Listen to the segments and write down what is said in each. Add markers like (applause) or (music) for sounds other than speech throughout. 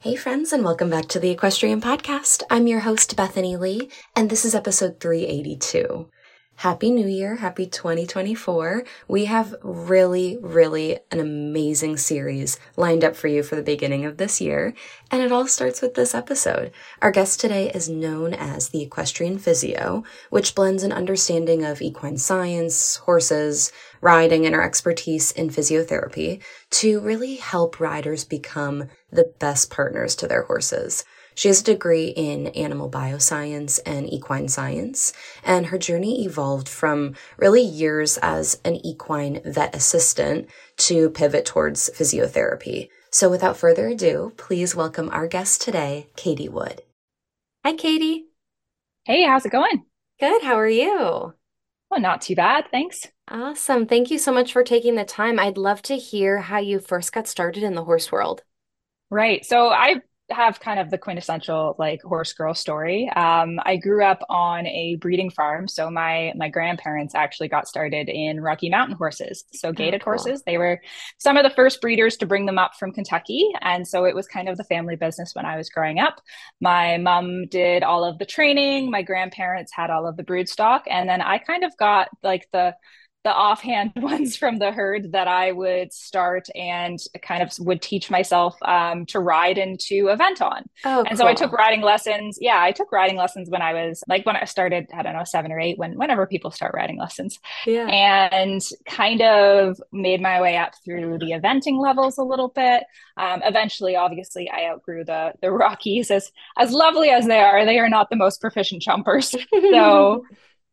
Hey, friends, and welcome back to the Equestrian Podcast. I'm your host, Bethany Lee, and this is episode 382. Happy New Year. Happy 2024. We have really, really an amazing series lined up for you for the beginning of this year. And it all starts with this episode. Our guest today is known as the Equestrian Physio, which blends an understanding of equine science, horses, riding, and our expertise in physiotherapy to really help riders become the best partners to their horses. She has a degree in animal bioscience and equine science, and her journey evolved from really years as an equine vet assistant to pivot towards physiotherapy. So without further ado, please welcome our guest today, Katie Wood. Hi, Katie. Hey, how's it going? Good. How are you? Well, not too bad. Thanks. Awesome. Thank you so much for taking the time. I'd love to hear how you first got started in the horse world. Right. So I have kind of the quintessential like horse girl story. Um, I grew up on a breeding farm, so my my grandparents actually got started in Rocky Mountain horses, so gaited oh, cool. horses. They were some of the first breeders to bring them up from Kentucky, and so it was kind of the family business when I was growing up. My mom did all of the training. My grandparents had all of the brood stock, and then I kind of got like the the offhand (laughs) ones from the herd that I would start and kind of would teach myself um, to ride and to event on. Oh, and cool. so I took riding lessons. Yeah, I took riding lessons when I was like when I started, I don't know, seven or eight, when whenever people start riding lessons. Yeah. And kind of made my way up through the eventing levels a little bit. Um, eventually, obviously, I outgrew the the Rockies as as lovely as they are. They are not the most proficient jumpers. (laughs) So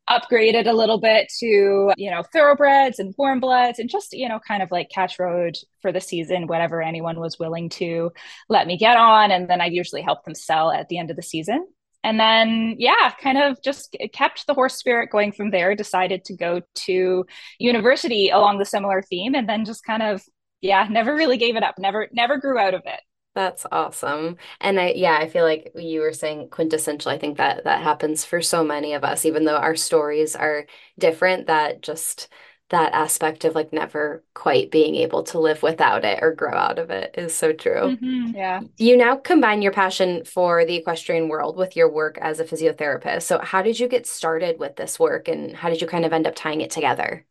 upgraded a little bit to, you know, thoroughbreds and warm bloods and just, you know, kind of like catch ride for the season, whatever anyone was willing to let me get on. And then I usually help them sell at the end of the season. And then, yeah, kind of just kept the horse spirit going from there, decided to go to university along the similar theme, and then just kind of, yeah, never really gave it up, never, never grew out of it. That's awesome. And I yeah, I feel like you were saying quintessential. I think that that happens for so many of us, even though our stories are different, that just that aspect of like never quite being able to live without it or grow out of it is so true. Mm-hmm, yeah. You now combine your passion for the equestrian world with your work as a physiotherapist. So how did you get started with this work and how did you kind of end up tying it together?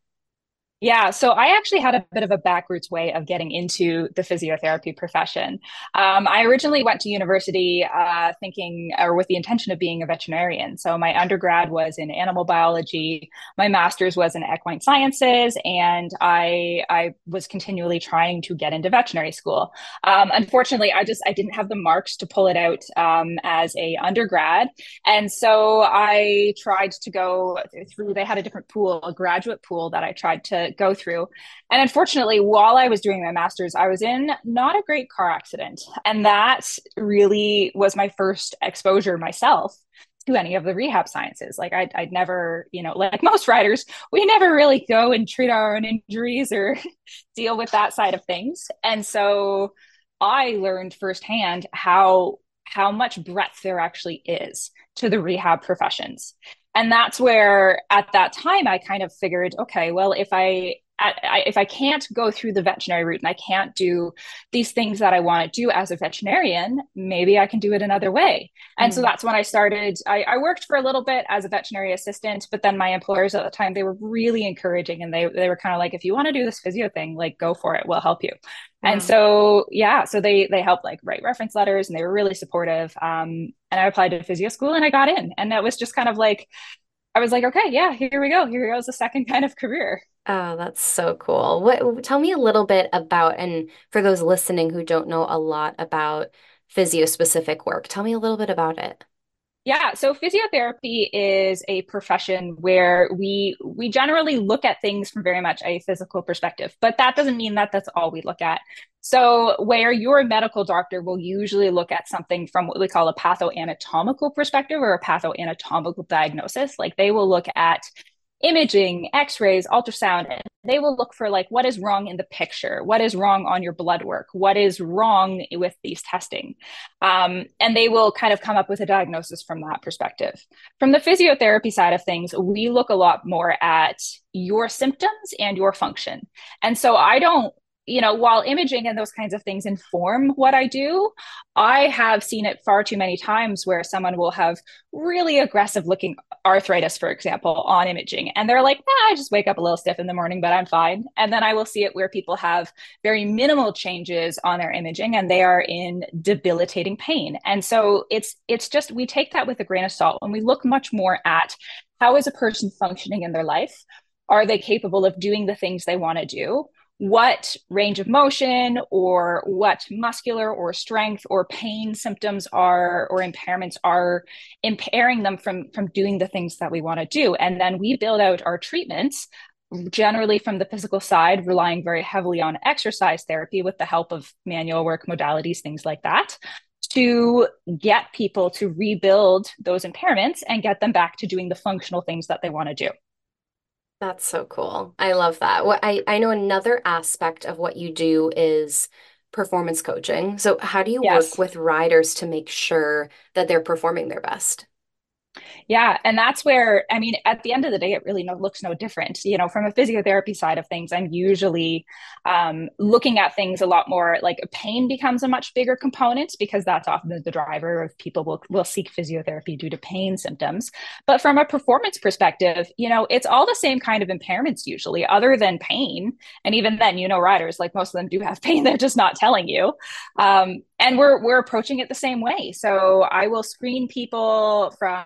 Yeah, so I actually had a bit of a backroots way of getting into the physiotherapy profession. Um, I originally went to university uh, thinking or with the intention of being a veterinarian. So my undergrad was in animal biology, my master's was in equine sciences, and I I was continually trying to get into veterinary school. Um, unfortunately, I just I didn't have the marks to pull it out um, as a undergrad, and so I tried to go through. They had a different pool, a graduate pool that I tried to go through. And unfortunately, while I was doing my master's, I was in not a great car accident. And that really was my first exposure myself to any of the rehab sciences. Like I'd, I'd never, you know, like (laughs) most writers, we never really go and treat our own injuries or (laughs) deal with that side of things. And so I learned firsthand how how much breadth there actually is to the rehab professions. And that's where at that time i kind of figured okay well if i I, if I can't go through the veterinary route and I can't do these things that I want to do as a veterinarian, maybe I can do it another way. And mm. so that's when I started. I, I, worked for a little bit as a veterinary assistant, but then my employers at the time they were really encouraging and they they were kind of like, if you want to do this physio thing, like go for it, we'll help you. And so yeah, so they they helped like write reference letters and they were really supportive. Um, and I applied to physio school and I got in, and that was just kind of like I was like, okay, yeah, here we go. Here goes a second (laughs) kind of career. Oh, that's so cool. What tell me a little bit about, and for those listening who don't know a lot about physio specific work, tell me a little bit about it. Yeah, so physiotherapy is a profession where we we generally look at things from very much a physical perspective, but that doesn't mean that that's all we look at. So where your medical doctor will usually look at something from what we call a pathoanatomical perspective or a pathoanatomical diagnosis, like they will look at imaging, x-rays, ultrasound, and they will look for like what is wrong in the picture, what is wrong on your blood work, what is wrong with these testing. Um, and they will kind of come up with a diagnosis from that perspective. From the physiotherapy side of things, we look a lot more at your symptoms and your function. And so I don't you know, while imaging and those kinds of things inform what I do, I have seen it far too many times where someone will have really aggressive looking arthritis, for example, on imaging. And they're like, I just wake up a little stiff in the morning, but I'm fine. And then I will see it where people have very minimal changes on their imaging and they are in debilitating pain. And so it's it's just we take that with a grain of salt and we look much more at how is a person functioning in their life? Are they capable of doing the things they want to do? What range of motion or what muscular or strength or pain symptoms are or impairments are impairing them from from doing the things that we want to do. And then we build out our treatments generally from the physical side relying very heavily on exercise therapy with the help of manual work modalities things like that to get people to rebuild those impairments and get them back to doing the functional things that they want to do that's so cool. I love that. What I, I know another aspect of what you do is performance coaching. So how do you yes. work with riders to make sure that they're performing their best? Yeah, and that's where I mean, at the end of the day, it really no, looks no different. You know, from a physiotherapy side of things, I'm usually um, looking at things a lot more. Like pain becomes a much bigger component because that's often the driver of people will will seek physiotherapy due to pain symptoms. But from a performance perspective, you know, it's all the same kind of impairments usually, other than pain. And even then, you know, riders like most of them do have pain; (laughs) they're just not telling you. Um, and we're we're approaching it the same way. So I will screen people from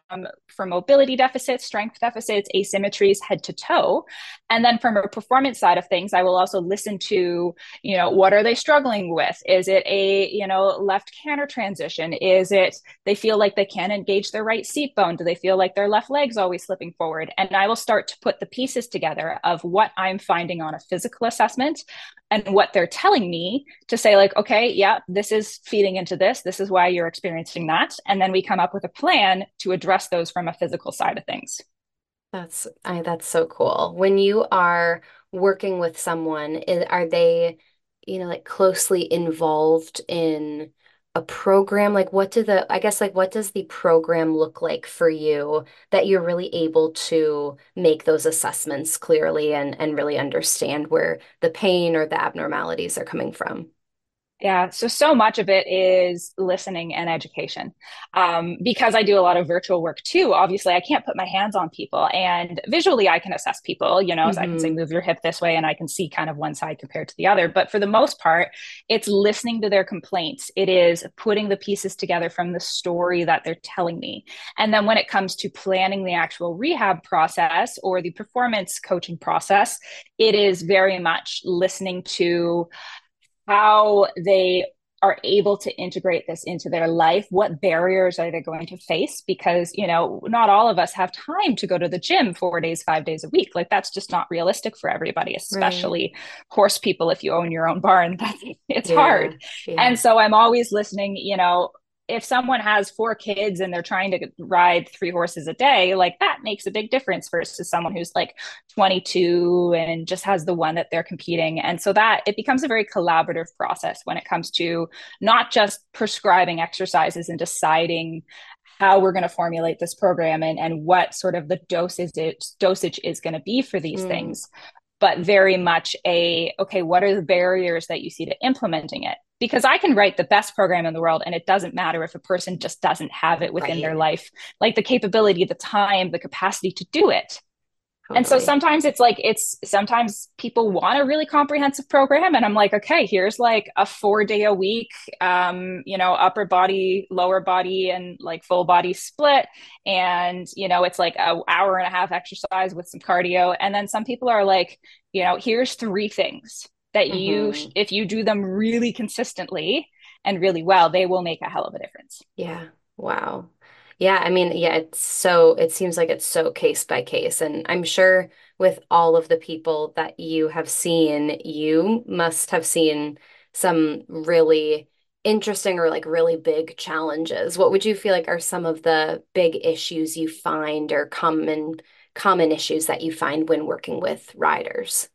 from mobility deficits, strength deficits, asymmetries, head to toe, and then from a performance side of things, I will also listen to you know what are they struggling with? Is it a you know left canter transition? Is it they feel like they can't engage their right seat bone? Do they feel like their left leg's always slipping forward? And I will start to put the pieces together of what I'm finding on a physical assessment and what they're telling me to say like okay yeah this is feeding into this. This is why you're experiencing that. And then we come up with a plan to address those from a physical side of things. That's I, that's so cool. When you are working with someone are they you know like closely involved in a program like what do the i guess like what does the program look like for you that you're really able to make those assessments clearly and and really understand where the pain or the abnormalities are coming from yeah, so so much of it is listening and education. Um, because I do a lot of virtual work too. Obviously, I can't put my hands on people, and visually, I can assess people. You know, mm-hmm. so I can say mm-hmm. move your hip this way, and I can see kind of one side compared to the other. But for the most part, it's listening to their complaints. It is putting the pieces together from the story that they're telling me, and then when it comes to planning the actual rehab process or the performance coaching process, it is very much listening to how they are able to integrate this into their life what barriers are they going to face? Because you know not all of us have time to go to the gym four days five days a week. Like that's just not realistic for everybody especially right. horse people if you own your own barn. (laughs) That's it's yeah, hard yeah. and so i'm always listening you know if someone has four kids and they're trying to ride three horses a day, like that makes a big difference versus someone who's like 22 and just has the one that they're competing. And so that it becomes a very collaborative process when it comes to not just prescribing exercises and deciding how we're going to formulate this program and, and what sort of the dosage dosage is going to be for these mm. things but very much a okay what are the barriers that you see to implementing it because I can write the best program in the world and it doesn't matter if a person just doesn't have it within right. their life, like the capability, the time, the capacity to do it. Totally. And so sometimes it's like, it's sometimes people want a really comprehensive program. And I'm like, okay, here's like a four day a week, um, you know, upper body, lower body, and like full body split. And, you know, it's like an hour and a half exercise with some cardio. And then some people are like, you know, here's three things that you mm-hmm. if you do them really consistently and really well they will make a hell of a difference yeah wow Yeah, I mean, yeah, it's so, it seems like it's so case by case. And I'm sure with all of the people that you have seen, you must have seen some really interesting or like really big challenges. What would you feel like are some of the big issues you find or common common issues that you find when working with riders?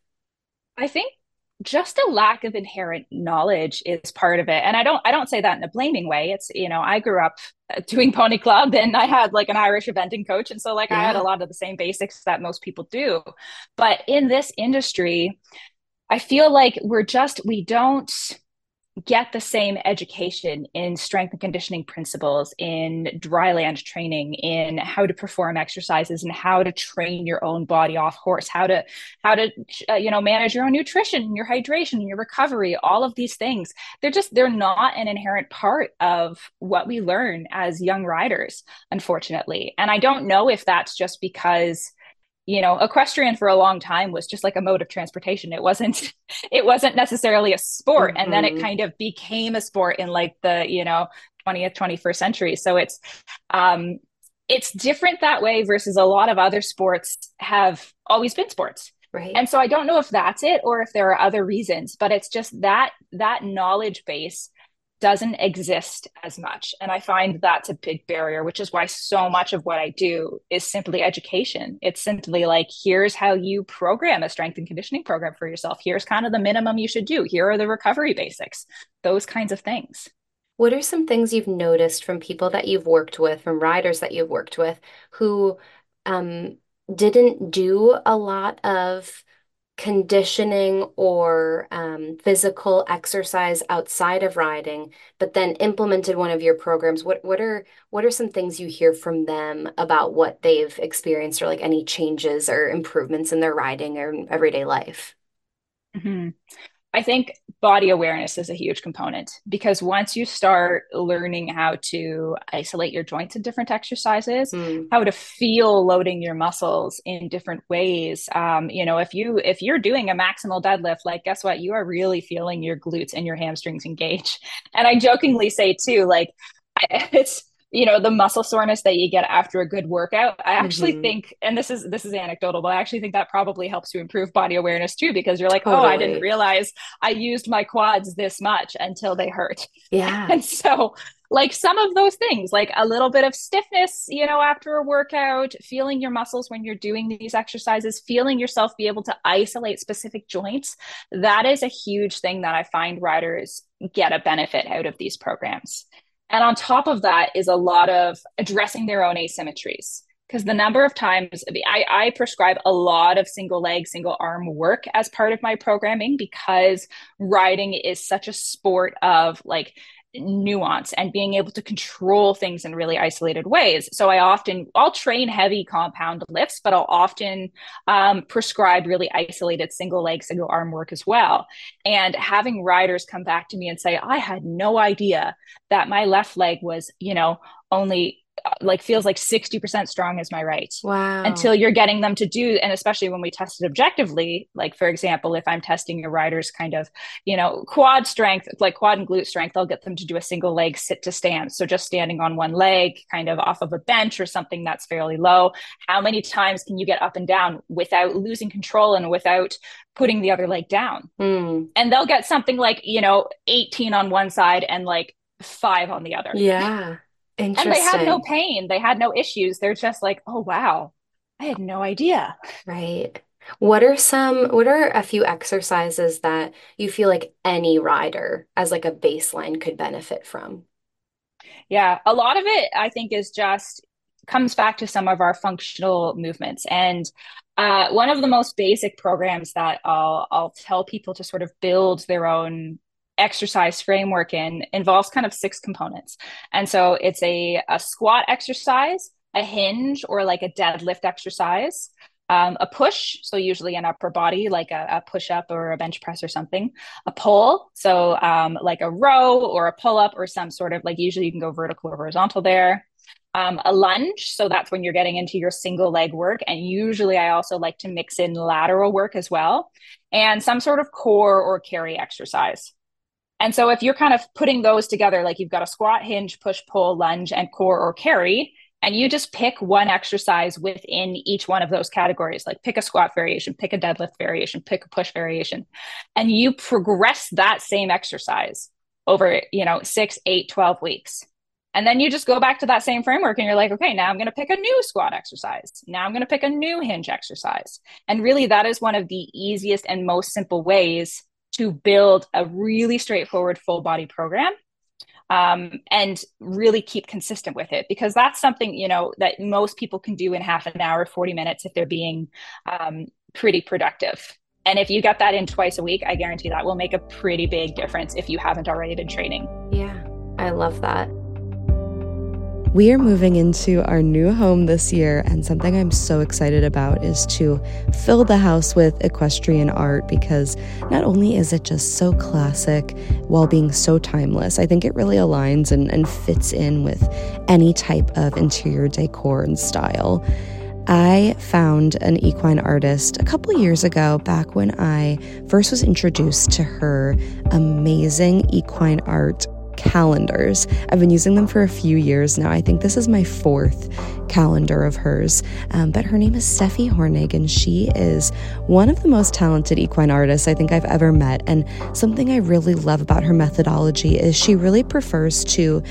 I think just a lack of inherent knowledge is part of it. And i don't i don't say that in a blaming way. It's you know i grew up uh, doing pony club and i had like an irish eventing coach. And so like yeah. i had a lot of the same basics that most people do. But in this industry i feel like we're just we don't get the same education in strength and conditioning principles, in dryland training, in how to perform exercises, and how to train your own body off horse, how to how to uh, you know manage your own nutrition, your hydration, your recovery, all of these things. They're just they're not an inherent part of what we learn as young riders, unfortunately. And I don't know if that's just because you know equestrian for a long time was just like a mode of transportation it wasn't (laughs) it wasn't necessarily a sport mm-hmm. and then it mm-hmm. kind of became a sport in like the you know 20th 21st century so it's um it's different that way versus a lot of other sports have always been sports right and so i don't know if that's it or if there are other reasons but it's just that that knowledge base doesn't exist as much. And I find that's a big barrier, which is why so much of what I do is simply education. It's simply like, here's how you program a strength and conditioning program for yourself. Here's kind of the minimum you should do. Here are the recovery basics, those kinds of things. What are some things you've noticed from people that you've worked with, from riders that you've worked with, who um, didn't do a lot of conditioning or um, physical exercise outside of riding, but then implemented one of your programs, what what are what are some things you hear from them about what they've experienced or like any changes or improvements in their riding or everyday life? Mm-hmm. I think body awareness is a huge component because once you start learning how to isolate your joints in different exercises, mm. how to feel loading your muscles in different ways, um, you know, if you if you're doing a maximal deadlift, like guess what, you are really feeling your glutes and your hamstrings engage. (laughs) And I jokingly say too, like (laughs) it's you know the muscle soreness that you get after a good workout i actually mm-hmm. think and this is this is anecdotal but i actually think that probably helps to improve body awareness too because you're like totally. oh i didn't realize i used my quads this much until they hurt (laughs) yeah and so like some of those things like a little bit of stiffness you know after a workout feeling your muscles when you're doing these exercises feeling yourself be able to isolate specific joints that is a huge thing that i find riders get a benefit out of these programs and on top of that is a lot of addressing their own asymmetries. Because the number of times I, I prescribe a lot of single leg, single arm work as part of my programming because riding is such a sport of like nuance and being able to control things in really isolated ways. So I often I'll train heavy compound lifts, but I'll often um, prescribe really isolated single leg, single arm work as well. And having riders come back to me and say, "I had no idea that my left leg was, you know, only like feels like 60% strong as my right. Wow. Until you're getting them to do, and especially when we test it objectively, like for example, if I'm testing a rider's kind of, you know, quad strength, like quad and glute strength, I'll get them to do a single leg sit to stand. So just standing on one leg, kind of off of a bench or something that's fairly low. How many times can you get up and down without losing control and without putting the other leg down? Mm. And they'll get something like, you know, 18 on one side and like five on the other. Yeah. And they had no pain. They had no issues. They're just like, oh, wow, I had no idea. Right. What are some, what are a few exercises that you feel like any rider as like a baseline could benefit from? Yeah, a lot of it I think is just comes back to some of our functional movements. And uh, one of the most basic programs that I'll I'll tell people to sort of build their own exercise framework in involves kind of six components. And so it's a, a squat exercise, a hinge or like a deadlift exercise, um, a push, so usually an upper body, like a, a, push up or a bench press or something, a pull, so um, like a row or a pull up or some sort of like usually you can go vertical or horizontal there. Um, a lunge, so that's when you're getting into your single leg work. And usually I also like to mix in lateral work as well, and some sort of core or carry exercise. And so if you're kind of putting those together, like you've got a squat, hinge, push, pull, lunge, and core or carry, and you just pick one exercise within each one of those categories like pick a squat variation pick a deadlift variation pick a push variation and you progress that same exercise over you know 6 8 12 weeks. And then you just go back to that same framework and you're like okay now i'm going to pick a new squat exercise. Now i'm going to pick a new hinge exercise. And really that is one of the easiest and most simple ways to build a really straightforward full body program um, and really keep consistent with it because that's something you know that most people can do in half an hour 40 minutes if they're being um, pretty productive. And if you get that in twice a week i guarantee that will make a pretty big difference if you haven't already been training. Yeah i love that we are moving into our new home this year, and something I'm so excited about is to fill the house with equestrian art because not only is it just so classic while being so timeless, I think it really aligns and, and fits in with any type of interior decor and style. I found an equine artist a couple years ago, back when I first was introduced to her amazing equine art calendars. I've been using them for a few years now. I think this is my fourth calendar of hers. Um, but her name is Steffi Hornig, and she is one of the most talented equine artists I think I've ever met. And something I really love about her methodology is she really prefers to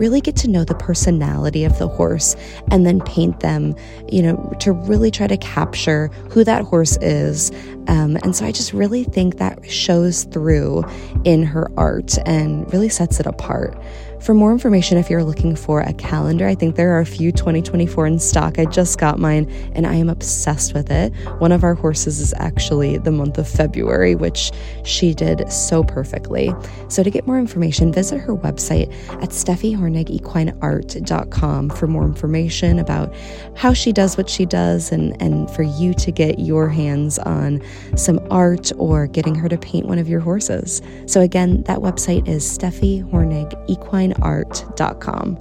really get to know the personality of the horse and then paint them, you know, to really try to capture who that horse is. Um, and so I just really think that shows through in her art and really sets it apart. For more information, if you're looking for a calendar, I think there are a few 2024 in stock. I just got mine and I am obsessed with it. One of our horses is actually the month of February, which she did so perfectly. So to get more information, visit her website at steffihornigequineart.com for more information about how she does what she does and, and for you to get your hands on some art or getting her to paint one of your horses. So again, that website is Steffi Hornig Equine fineart.com.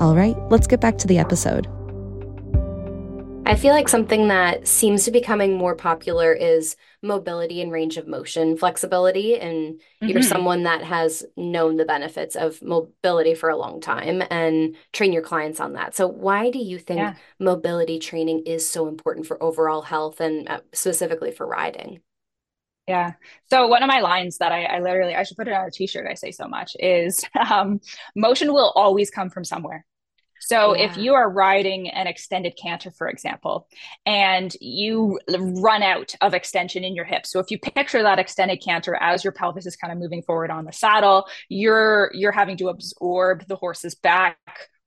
All right, let's get back to the episode. I feel like something that seems to be becoming more popular is mobility and range of motion flexibility. And mm-hmm. you're someone that has known the benefits of mobility for a long time and train your clients on that. So, why do you think yeah. mobility training is so important for overall health and uh, specifically for riding? Yeah. So one of my lines that I, I, literally I should put it on a t-shirt. I say so much is (laughs) um, motion will always come from somewhere. So yeah. if you are riding an extended canter, for example, and you run out of extension in your hips. So if you picture that extended canter as your pelvis is kind of moving forward on the saddle, you're you're having to absorb the horse's back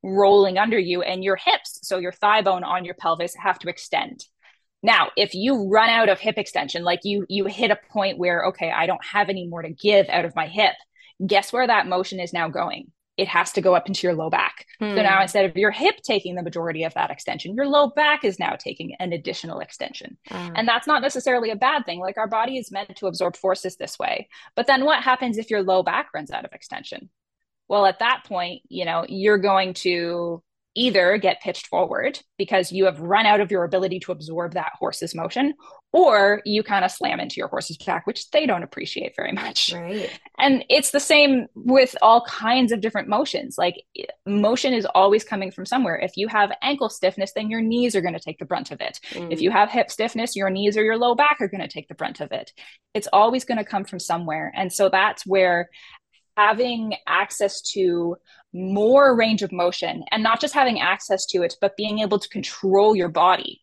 rolling under you and your hips, so your thigh bone on your pelvis have to extend. Now, if you run out of hip extension, like you you hit a point where okay, I don't have any more to give out of my hip, guess where that motion is now going? It has to go up into your low back. Hmm. So now hmm. instead of your hip taking the majority of that extension, your low back is now taking an additional extension. Uh. And that's not necessarily a bad thing. Like our body is meant to absorb forces this way. But then what happens if your low back runs out of extension? Well, at that point, you know, you're going to either get pitched forward because you have run out of your ability to absorb that horse's motion, or you kind of slam into your horse's back, which they don't appreciate very much. Right. And it's the same with all kinds of different motions. Like motion is always coming from somewhere. If you have ankle stiffness, then your knees are going to take the brunt of it. Mm. If you have hip stiffness, your knees or your low back are going to take the brunt of it. It's always going to come from somewhere. And so that's where having access to more range of motion and not just having access to it, but being able to control your body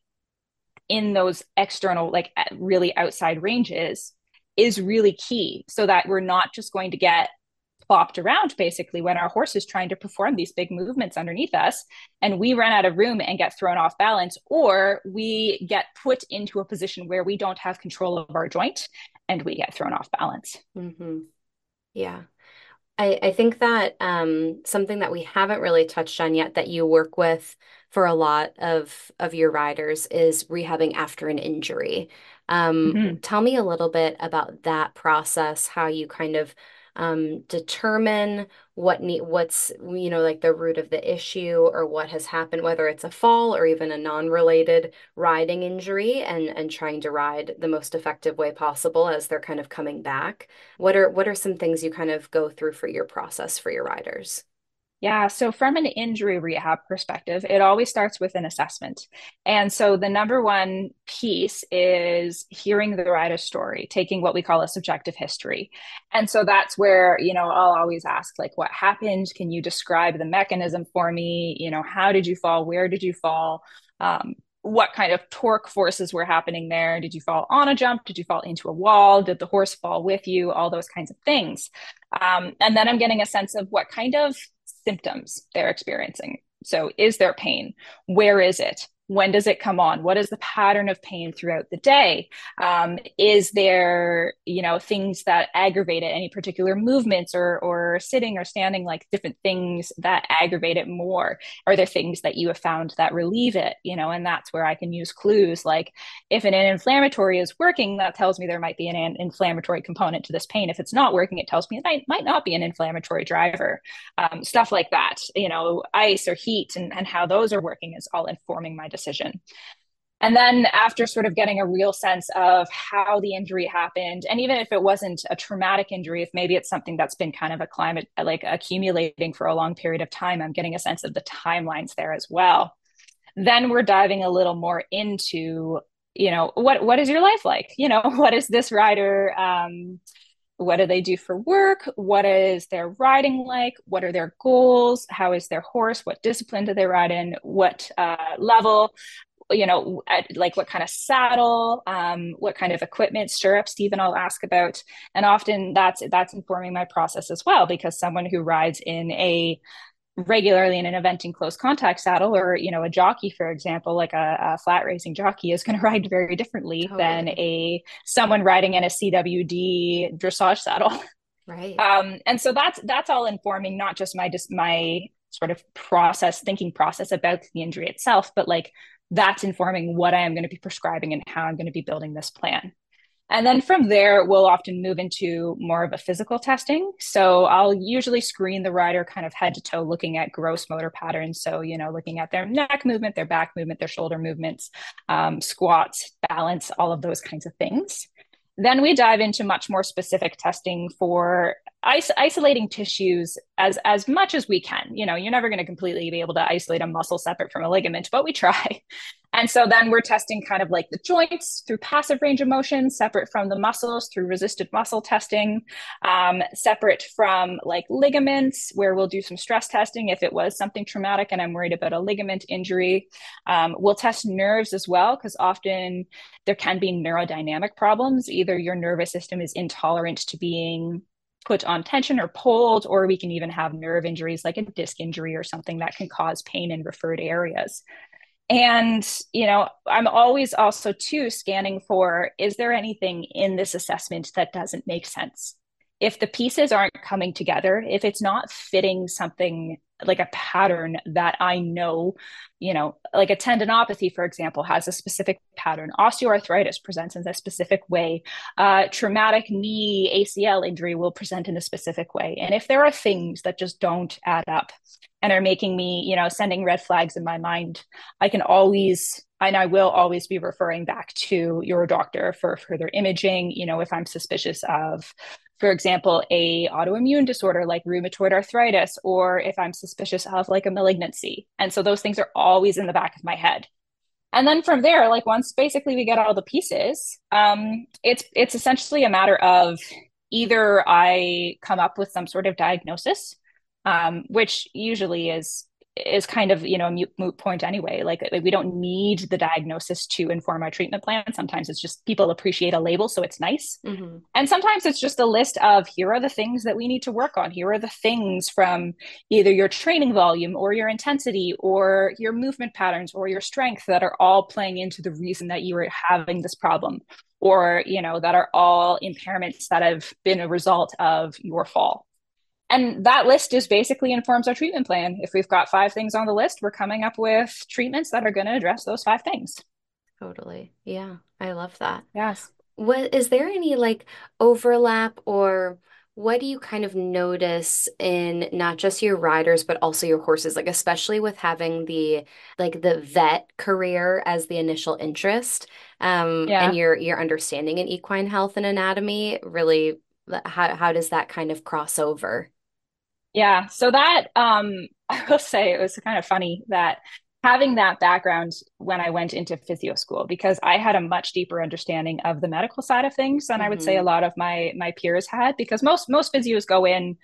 in those external, like really outside ranges is really key so that we're not just going to get plopped around basically when our horse is trying to perform these big movements underneath us and we run out of room and get thrown off balance or we get put into a position where we don't have control of our joint and we get thrown off balance mm-hmm. yeah I, I think that um, something that we haven't really touched on yet that you work with for a lot of of your riders is rehabbing after an injury. Um, mm-hmm. Tell me a little bit about that process, how you kind of um, determine what need what's you know like the root of the issue or what has happened whether it's a fall or even a non-related riding injury and and trying to ride the most effective way possible as they're kind of coming back. What are what are some things you kind of go through for your process for your riders Yeah, so from an injury rehab perspective, it always starts with an assessment. And so the number one piece is hearing the rider's story, taking what we call a subjective history. And so that's where, you know, I'll always ask, like, what happened? Can you describe the mechanism for me? You know, how did you fall? Where did you fall? Um, what kind of torque forces were happening there? Did you fall on a jump? Did you fall into a wall? Did the horse fall with you? All those kinds of things. Um, and then I'm getting a sense of what kind of symptoms they're experiencing. So, is there pain? Where is it? When does it come on? What is the pattern of pain throughout the day? Um, is there you know things that aggravate it? Any particular movements or or sitting or standing like different things that aggravate it more? Are there things that you have found that relieve it you know and that's where i can use clues like if an inflammatory is working that tells me there might be an inflammatory component to this pain. If it's not working it tells me it might, not be an inflammatory driver. Um, stuff like that you know ice or heat and, and how those are working is all informing my decision decision. And then, after sort of getting a real sense of how the injury happened, and even if it wasn't a traumatic injury, if maybe it's something that's been kind of a climate like accumulating for a long period of time, I'm getting a sense of the timelines there as well. Then we're diving a little more into, you know, what what is your life like? You know, (laughs) what is this rider? Um, what do they do for work? What is their riding like? What are their goals? How is their horse? What discipline do they ride in? What uh, level? You know at, like what kind of saddle um, what kind of equipment stirrups even i'll ask about. And often that's that's informing my process as well because someone who rides in a regularly in an event in close contact saddle or you know a jockey for example like a, a flat racing jockey is going (laughs) to ride very differently totally. than a someone riding in a cwd dressage saddle. (laughs) Right. Um and so that's that's all informing not just my just my sort of process thinking process about the injury itself but like that's informing what i am going to be prescribing and how i'm going to be building this plan and then from there, we'll often move into more of a physical testing. So I'll usually screen the rider kind of head to toe, looking at gross motor patterns. So, you know, looking at their neck movement, their back movement, their shoulder movements, um, squats, balance, all of those kinds of things. Then we dive into much more specific testing for isolating tissues as as much as we can. You know, you're never going to completely be able to isolate a muscle separate from a ligament, but we try. (laughs) And so then we're testing kind of like the joints through passive range of motion, separate from the muscles through resisted muscle testing, um, separate from like ligaments, where we'll do some stress testing if it was something traumatic and I'm worried about a ligament injury. Um, we'll test nerves as well, because often there can be neurodynamic problems. Either your nervous system is intolerant to being put on tension or pulled, or we can even have nerve injuries like a disc injury or something that can cause pain in referred areas. And, you know, I'm always also too scanning for is there anything in this assessment that doesn't make sense? If the pieces aren't coming together, if it's not fitting something like a pattern that I know, you know, like a tendinopathy, for example, has a specific pattern. Osteoarthritis presents in a specific way. Uh, traumatic knee ACL injury will present in a specific way. And if there are things that just don't add up and are making me, you know, sending red flags in my mind, I can always and I will always be referring back to your doctor for further imaging. You know, if I'm suspicious of for example, a autoimmune disorder like rheumatoid arthritis, or if I'm suspicious of like a malignancy. And so those things are always in the back of my head. And then from there, like once basically we get all the pieces, um, it's it's essentially a matter of either I come up with some sort of diagnosis, um, which usually is is kind of you know a moot, moot point anyway. Like, like, we don't need the diagnosis to inform our treatment plan. Sometimes it's just people appreciate a label so it's nice. Mm-hmm. and sometimes it's just a list of here are the things that we need to work on. Here are the things from either your training volume or your intensity or your movement patterns or your strength that are all playing into the reason that you are having this problem or you know that are all impairments that have been a result of your fall and that list is basically informs our treatment plan. If we've got five things on the list, we're coming up with treatments that are going to address those five things. Totally. Yeah. I love that. Yes. What is there any like overlap or what do you kind of notice in not just your riders but also your horses like especially with having the like the vet career as the initial interest um yeah. and your your understanding in equine health and anatomy really how how does that kind of cross over Yeah. So that um (laughs) I will say it was kind of funny that having that background when I went into physio school because I had a much deeper understanding of the medical side of things than mm-hmm. I would say a mm-hmm. lot of my my peers had because most most physios go in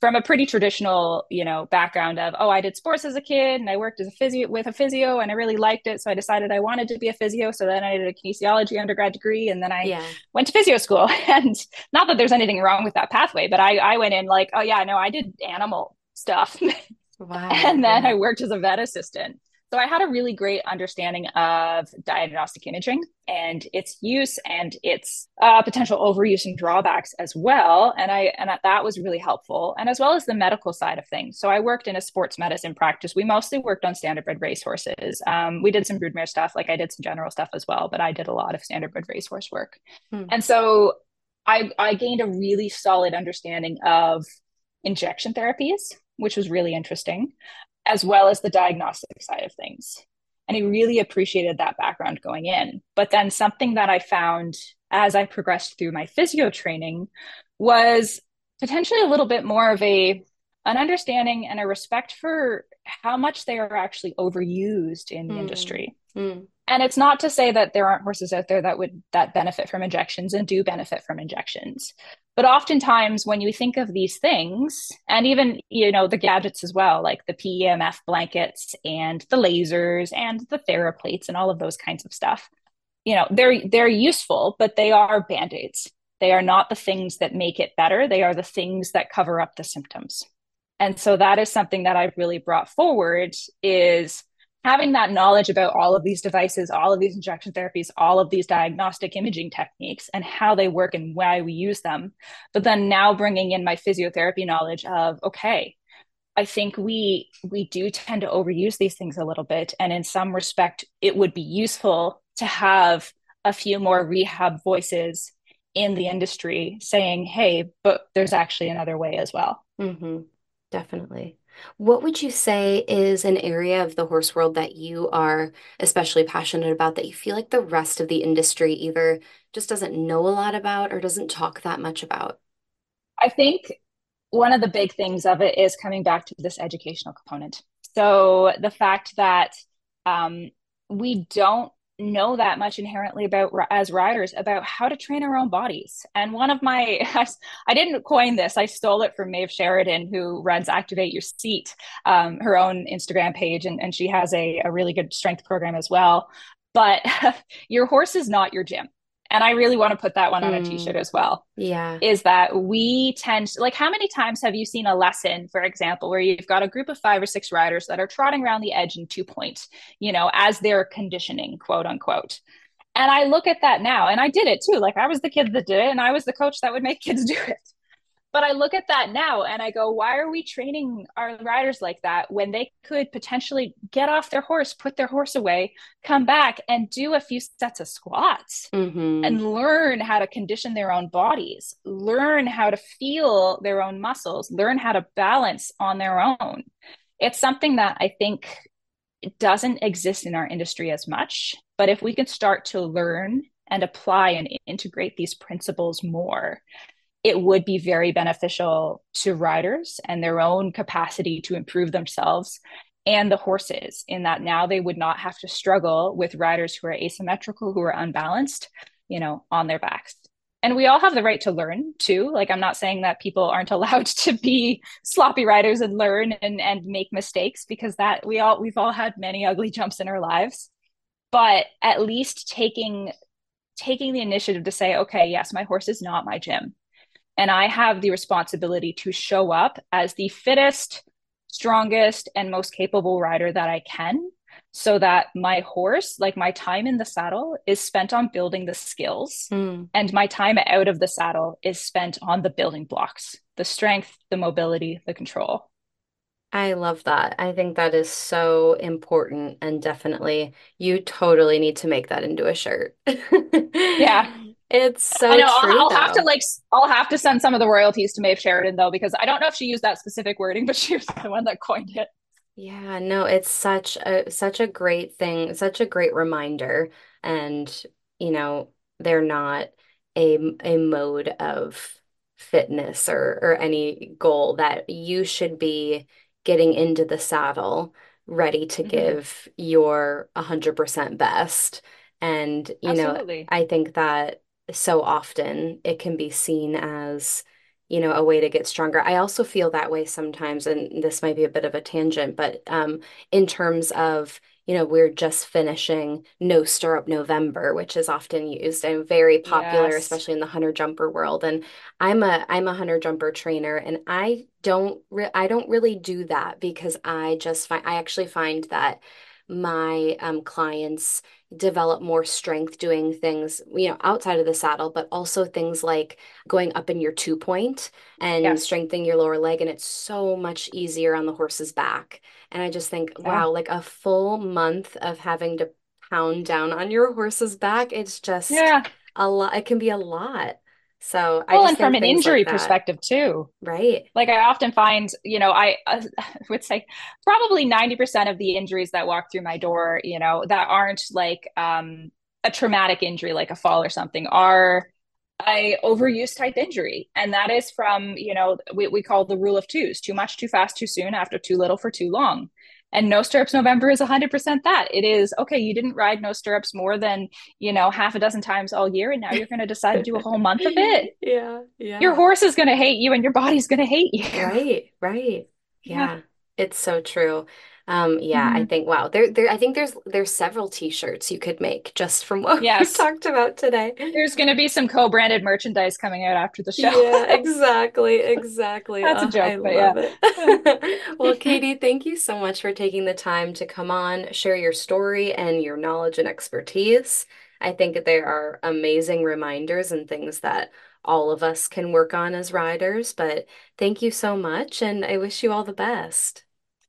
from a pretty traditional, you know, background of, oh, I did sports as a kid and I worked as a physio with a physio and I really liked it. So I decided I wanted to be a physio. So then I did a kinesiology undergrad degree and then I yeah. went to physio school. (laughs) And not that there's anything wrong with that pathway, but I, I went in like, oh yeah, no, I did animal stuff. (laughs) Wow. and then I worked as a vet assistant. So I had a really great understanding of diagnostic imaging and its use and its uh, potential overuse and drawbacks as well. And I and that was really helpful, and as well as the medical side of things. So I worked in a sports medicine practice. We mostly worked on standardbred racehorses. Um, we did some broodmare stuff, like I did some general stuff as well, but I did a lot of standardbred racehorse work. Hmm. And so I I gained a really solid understanding of injection therapies which was really interesting as well as the diagnostic side of things. And I really appreciated that background going in. But then something that I found as I progressed through my physio training was potentially a little bit more of a an understanding and a respect for how much they are actually overused in the mm. industry. Mm. And it's not to say that there aren't horses out there that would that benefit from injections and do benefit from injections. But oftentimes when you think of these things, and even you know the gadgets as well, like the PEMF blankets and the lasers and the TheraPlates and all of those kinds of stuff, you know, they're they're useful, but they are band-aids. They are not the things that make it better. They are the things that cover up the symptoms. And so that is something that I've really brought forward is having that knowledge about all of these devices, all of these injection therapies, all of these diagnostic imaging techniques and how they work and why we use them. But then now bringing in my physiotherapy knowledge of, okay, I think we we do tend to overuse these things a little bit and in some respect it would be useful to have a few more rehab voices in the industry saying hey but there's actually another way as well mm-hmm. definitely what would you say is an area of the horse world that you are especially passionate about that you feel like the rest of the industry either just doesn't know a lot about or doesn't talk that much about? I think one of the big things of it is coming back to this educational component. So the fact that um, we don't know that much inherently about as riders about how to train our own bodies. And one of my, (laughs) I, didn't coin this, I stole it from Maeve Sheridan, who runs Activate Your Seat, um, her own Instagram page, and, and she has a, a really good strength program as well. But (laughs) your horse is not your gym and I really want to put that one on a hmm. t-shirt as well. Yeah. Is that we tend to, like how many times have you seen a lesson, for example, where you've got a group of five or six riders that are trotting around the edge in two points, you know, as they're conditioning, quote unquote. And I look at that now, and I did it too. Like I was the kid that did it, and I was the coach that would make kids (laughs) do it. But I look at that now and I go, why are we training our riders like that when they could potentially get off their horse, put their horse away, come back and do a few sets of squats mm-hmm. and learn how to condition their own bodies, learn how to feel their own muscles, learn how to balance on their own? It's something that I think doesn't exist in our industry as much. But if we can start to learn and apply and integrate these principles more, it would be very beneficial to riders and their own capacity to improve themselves and the horses in that now they would not have to struggle with riders who are asymmetrical who are unbalanced you know on their backs. And we all have the right to learn too. Like i'm not saying that people aren't (laughs) allowed to be sloppy riders and learn and and make mistakes because that we all we've all had many ugly jumps in our lives. But at least taking taking the initiative to say okay yes my horse is not my gym and I have the responsibility to show up as the fittest, strongest, and most capable rider that I can so that my horse, like my time in the saddle, is spent on building the skills, mm. and my time out of the saddle is spent on the building blocks the strength, the mobility, the control. I love that. I think that is so important, and definitely you totally need to make that into a shirt. (laughs) yeah. It's so I know, true, I'll, I'll have to like I'll have to send some of the royalties to Maeve Sheridan though because I don't know if she used that specific wording, but (laughs) she was the one that coined it. Yeah, no, it's such a such a great thing, such a great reminder. And, you know, they're not a a mode of fitness or or any goal that you should be getting into the saddle ready to mm-hmm. give your 100% best. And, you Absolutely. know, I think that so often it can be seen as, you know, a way to get stronger. I also feel that way sometimes, and this might be a bit of a tangent, but um, in terms of, you know, we're just finishing No Stirrup November, which is often used and very popular, yes. especially in the hunter jumper world. And I'm a I'm a hunter jumper trainer, and I don't re- I don't really do that because I just find I actually find that my um, clients develop more strength doing things you know outside of the saddle but also things like going up in your two point and yes. strengthening your lower leg and it's so much easier on the horse's back and i just think yeah. wow like a full month of having to pound down on your horse's back it's just yeah a lot it can be a lot so well, and from an injury like perspective too, right? Like I often find, you know, I uh, (laughs) would say probably ninety percent of the injuries that walk through my door, you know, that aren't like um, a traumatic injury like a fall or something, are a overuse type injury, and that is from, you know, we we call the rule of twos: too much, too fast, too soon, after too little for too long. And no stirrups November is 100% that. It is okay, you didn't ride no stirrups more than, you know, half a dozen times all year and now you're going to decide to do a whole month of it. (laughs) Yeah. Yeah. Your horse is going to hate you and your body's going to hate you. Right. Right. Yeah. yeah. It's so true. Um, yeah, mm-hmm. I think wow, there there I think there's there's several t-shirts you could make just from what yes. we talked about today. There's gonna be some co-branded merchandise coming out after the show. Yeah, (laughs) exactly, exactly. That's oh, a joke, I but yeah. it. (laughs) (laughs) well, Katie, thank you so much for taking the time to come on, share your story and your knowledge and expertise. I think they are amazing reminders and things that all of us can work on as riders. But thank you so much, and I wish you all the best.